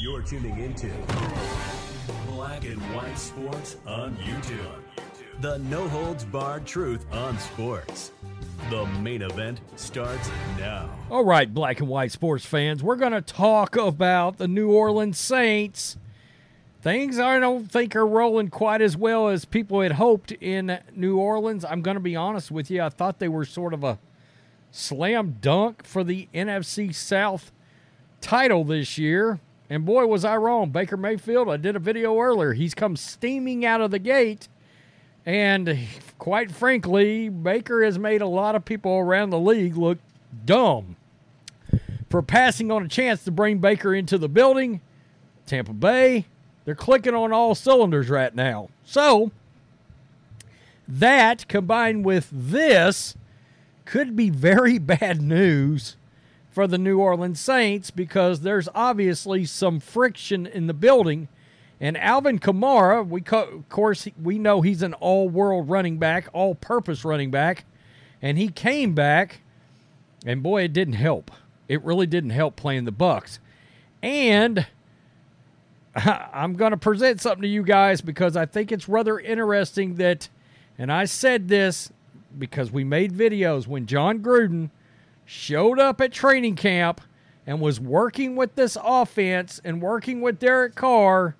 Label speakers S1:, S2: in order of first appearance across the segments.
S1: You're tuning into Black and White Sports on YouTube. The no holds barred truth on sports. The main event starts now.
S2: All right, black and white sports fans, we're going to talk about the New Orleans Saints. Things I don't think are rolling quite as well as people had hoped in New Orleans. I'm going to be honest with you. I thought they were sort of a slam dunk for the NFC South title this year. And boy, was I wrong. Baker Mayfield, I did a video earlier. He's come steaming out of the gate. And quite frankly, Baker has made a lot of people around the league look dumb for passing on a chance to bring Baker into the building. Tampa Bay, they're clicking on all cylinders right now. So, that combined with this could be very bad news for the New Orleans Saints because there's obviously some friction in the building. And Alvin Kamara, we co- of course we know he's an all-world running back, all-purpose running back, and he came back, and boy, it didn't help. It really didn't help playing the Bucks. And I'm going to present something to you guys because I think it's rather interesting that, and I said this because we made videos when Jon Gruden showed up at training camp and was working with this offense and working with Derek Carr,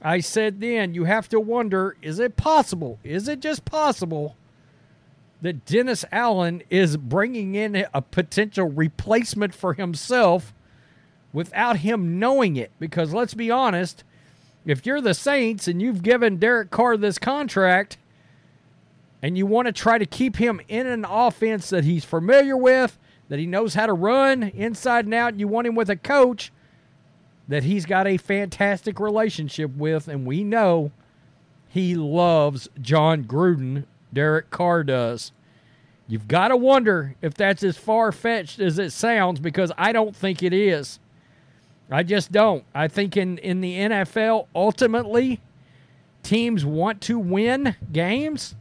S2: I said then, you have to wonder is it possible? Is it just possible that Dennis Allen is bringing in a potential replacement for himself without him knowing it? Because let's be honest, if you're the Saints and you've given Derek Carr this contract, and you want to try to keep him in an offense that he's familiar with, that he knows how to run inside and out, you want him with a coach that he's got a fantastic relationship with, and we know he loves Jon Gruden. Derek Carr does. You've got to wonder if that's as far fetched as it sounds because I don't think it is. I just don't. I think in, in the NFL, ultimately, teams want to win games.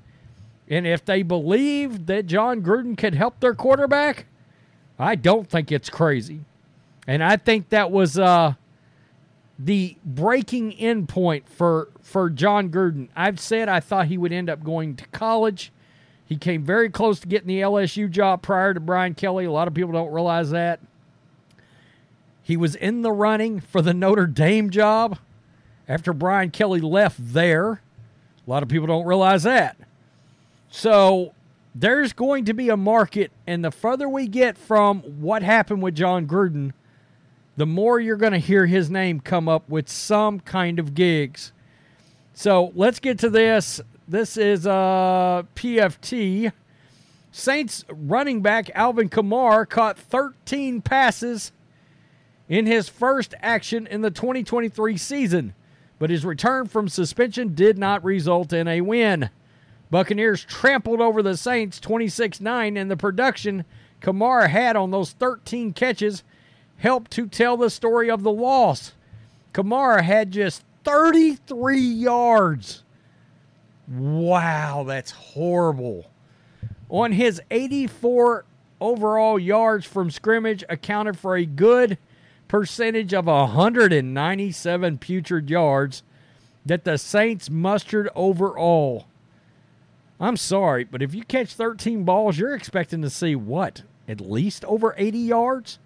S2: And if they believe that Jon Gruden could help their quarterback, I don't think it's crazy. And I think that was uh, the breaking in point for, for Jon Gruden. I've said I thought he would end up going to college. He came very close to getting the LSU job prior to Brian Kelly. A lot of people don't realize that. He was in the running for the Notre Dame job after Brian Kelly left there. A lot of people don't realize that. So there's going to be a market, and the further we get from what happened with Jon Gruden, the more you're going to hear his name come up with some kind of gigs. So let's get to this. This is uh, PFT. Saints running back Alvin Kamara caught 13 passes in his first action in the 2023 season, but his return from suspension did not result in a win. Buccaneers trampled over the Saints 26 9, and the production Kamara had on those 13 catches helped to tell the story of the loss. Kamara had just 33 yards. Wow, that's horrible. On his 84 overall yards from scrimmage, accounted for a good percentage of 197 putrid yards that the Saints mustered overall. I'm sorry, but if you catch 13 balls, you're expecting to see what? At least over 80 yards?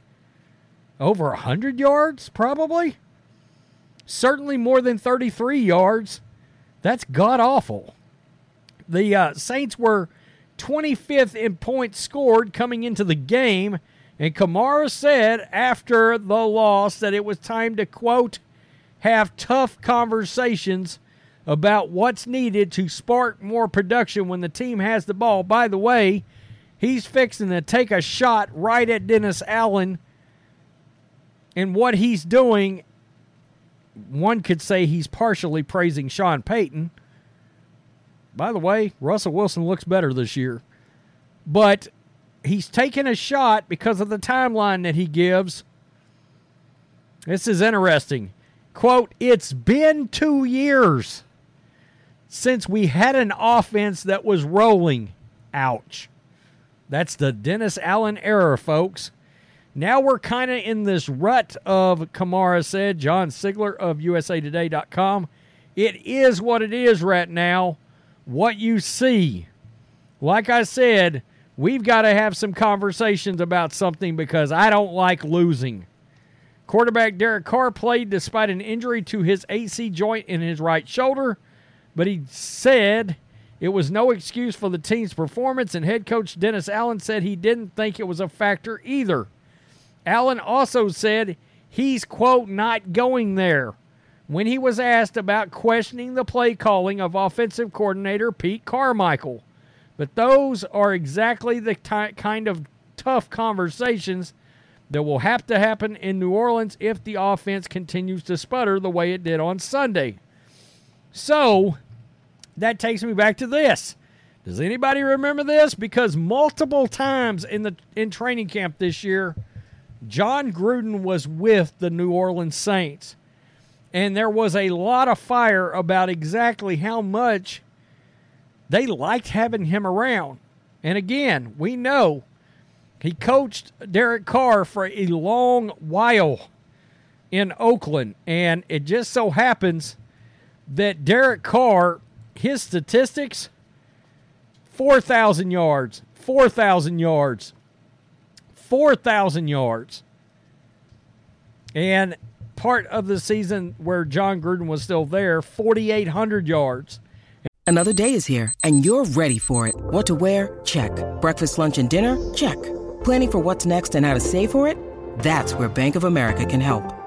S2: Over 100 yards, probably? Certainly more than 33 yards. That's god awful. The uh, Saints were 25th in points scored coming into the game, and Kamara said after the loss that it was time to, quote, have tough conversations about what's needed to spark more production when the team has the ball. By the way, he's fixing to take a shot right at Dennis Allen And what he's doing, one could say he's partially praising Sean Payton. By the way, Russell Wilson looks better this year. But he's taking a shot because of the timeline that he gives. This is interesting. Quote, it's been two years since we had an offense that was rolling. Ouch. That's the Dennis Allen error, folks. Now we're kind of in this rut of, Kamara said, John Sigler of USAToday.com. It is what it is right now. What you see. Like I said, we've got to have some conversations about something because I don't like losing. Quarterback Derek Carr played despite an injury to his AC joint in his right shoulder, but he said it was no excuse for the team's performance, and head coach Dennis Allen said he didn't think it was a factor either. Allen also said he's, quote, not going there when he was asked about questioning the play calling of offensive coordinator Pete Carmichael. But those are exactly the kind of tough conversations that will have to happen in New Orleans if the offense continues to sputter the way it did on Sunday. So that takes me back to this. Does anybody remember this? Because multiple times in the in training camp this year, Jon Gruden was with the New Orleans Saints. And there was a lot of fire about exactly how much they liked having him around. And again, we know he coached Derek Carr for a long while in Oakland. And it just so happens that Derek Carr, his statistics 4,000 yards, 4,000 yards, 4,000 yards. And part of the season where Jon Gruden was still there, 4,800 yards.
S3: Another day is here, and you're ready for it. What to wear? Check. Breakfast, lunch, and dinner? Check. Planning for what's next and how to save for it? That's where Bank of America can help.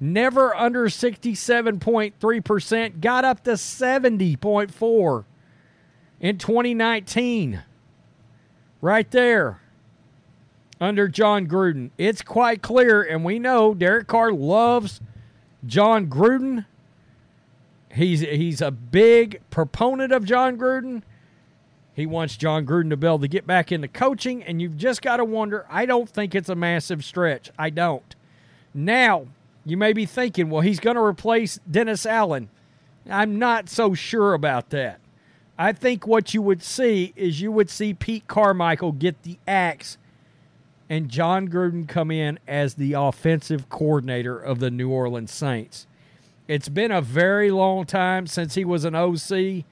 S2: Never under 67.3%, got up to 70.4 in 2019. Right there under Jon Gruden. It's quite clear, and we know Derek Carr loves Jon Gruden. He's he's a big proponent of Jon Gruden. He wants Jon Gruden to be able to get back into coaching, and you've just got to wonder. I don't think it's a massive stretch. I don't. Now, you may be thinking, well, he's going to replace Dennis Allen. I'm not so sure about that. I think what you would see is you would see Pete Carmichael get the axe and Jon Gruden come in as the offensive coordinator of the New Orleans Saints. It's been a very long time since he was an OC.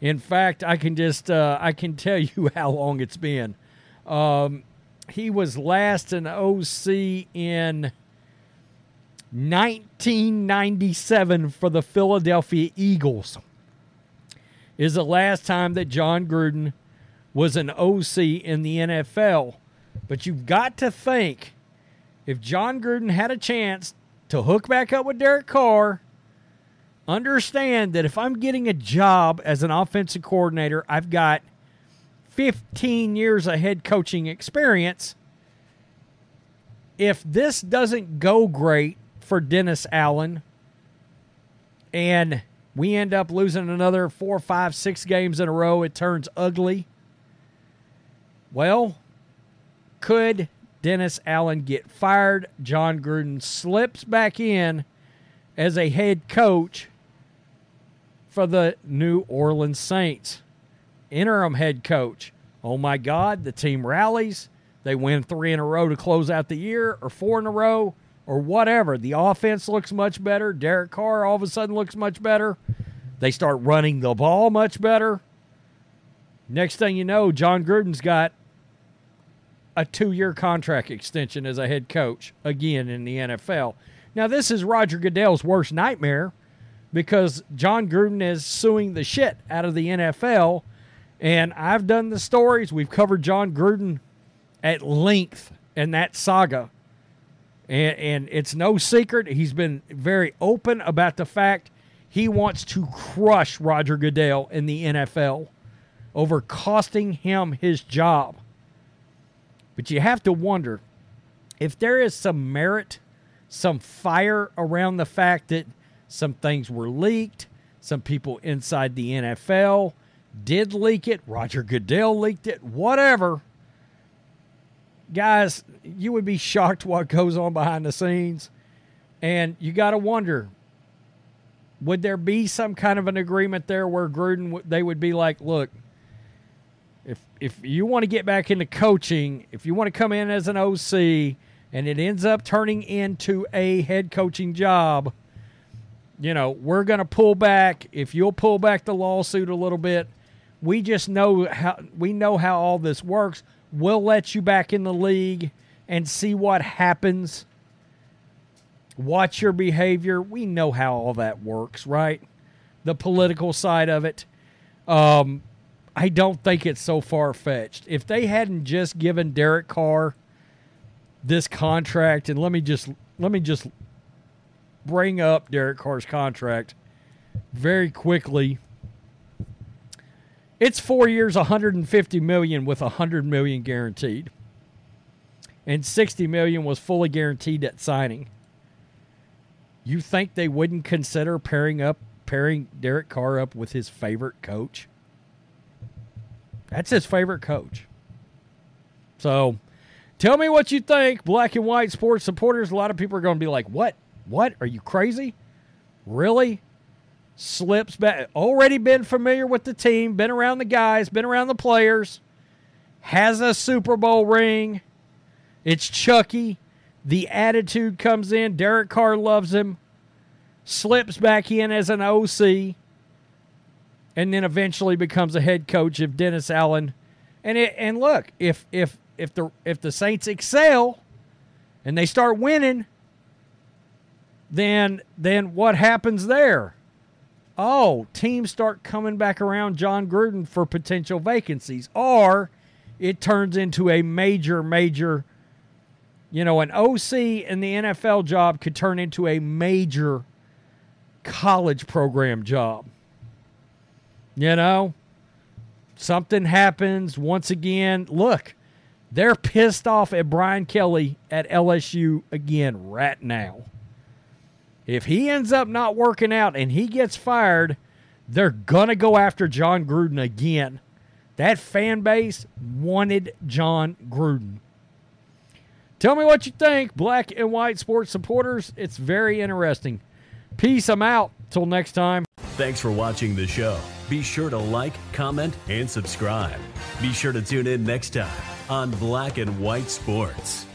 S2: In fact, I can just uh, I can tell you how long it's been. Um, he was last an OC in 1997 for the Philadelphia Eagles. Is the last time that Jon Gruden was an OC in the NFL. But you've got to think if Jon Gruden had a chance to hook back up with Derek Carr, understand that if I'm getting a job as an offensive coordinator, I've got 15 years of head coaching experience. If this doesn't go great for Dennis Allen and we end up losing another four, five, six games in a row, it turns ugly. Well, could Dennis Allen get fired? Jon Gruden slips back in as a head coach for the New Orleans Saints. Interim head coach. Oh my God, the team rallies. They win three in a row to close out the year, or four in a row, or whatever. The offense looks much better. Derek Carr all of a sudden looks much better. They start running the ball much better. Next thing you know, Jon Gruden's got a two year contract extension as a head coach again in the NFL. Now, this is Roger Goodell's worst nightmare because Jon Gruden is suing the shit out of the NFL. And I've done the stories. We've covered Jon Gruden at length in that saga. And, and it's no secret. He's been very open about the fact he wants to crush Roger Goodell in the NFL over costing him his job. But you have to wonder if there is some merit, some fire around the fact that some things were leaked, some people inside the NFL did leak it, Roger Goodell leaked it, whatever. Guys, you would be shocked what goes on behind the scenes. And you got to wonder would there be some kind of an agreement there where Gruden they would be like, look, if if you want to get back into coaching, if you want to come in as an OC and it ends up turning into a head coaching job, you know, we're going to pull back. If you'll pull back the lawsuit a little bit, we just know how we know how all this works. We'll let you back in the league and see what happens. Watch your behavior. We know how all that works, right? The political side of it. Um, I don't think it's so far fetched. If they hadn't just given Derek Carr this contract, and let me just let me just bring up Derek Carr's contract very quickly. It's four years, 150 million with 100 million guaranteed, and 60 million was fully guaranteed at signing. You think they wouldn't consider pairing up pairing Derek Carr up with his favorite coach? That's his favorite coach. So tell me what you think, black and white sports supporters. A lot of people are going to be like, what? What? Are you crazy? Really? Slips back. Already been familiar with the team, been around the guys, been around the players, has a Super Bowl ring. It's Chucky. The attitude comes in. Derek Carr loves him. Slips back in as an OC and then eventually becomes a head coach of Dennis Allen. And it, and look, if if if the if the Saints excel and they start winning, then then what happens there? Oh, teams start coming back around Jon Gruden for potential vacancies, or it turns into a major major. You know, an OC and the NFL job could turn into a major college program job. You know, something happens once again. Look, they're pissed off at Brian Kelly at LSU again right now. If he ends up not working out and he gets fired, they're going to go after Jon Gruden again. That fan base wanted Jon Gruden. Tell me what you think, black and white sports supporters. It's very interesting. Peace. I'm out. Till next time.
S1: Thanks for watching the show. Be sure to like, comment, and subscribe. Be sure to tune in next time on Black and White Sports.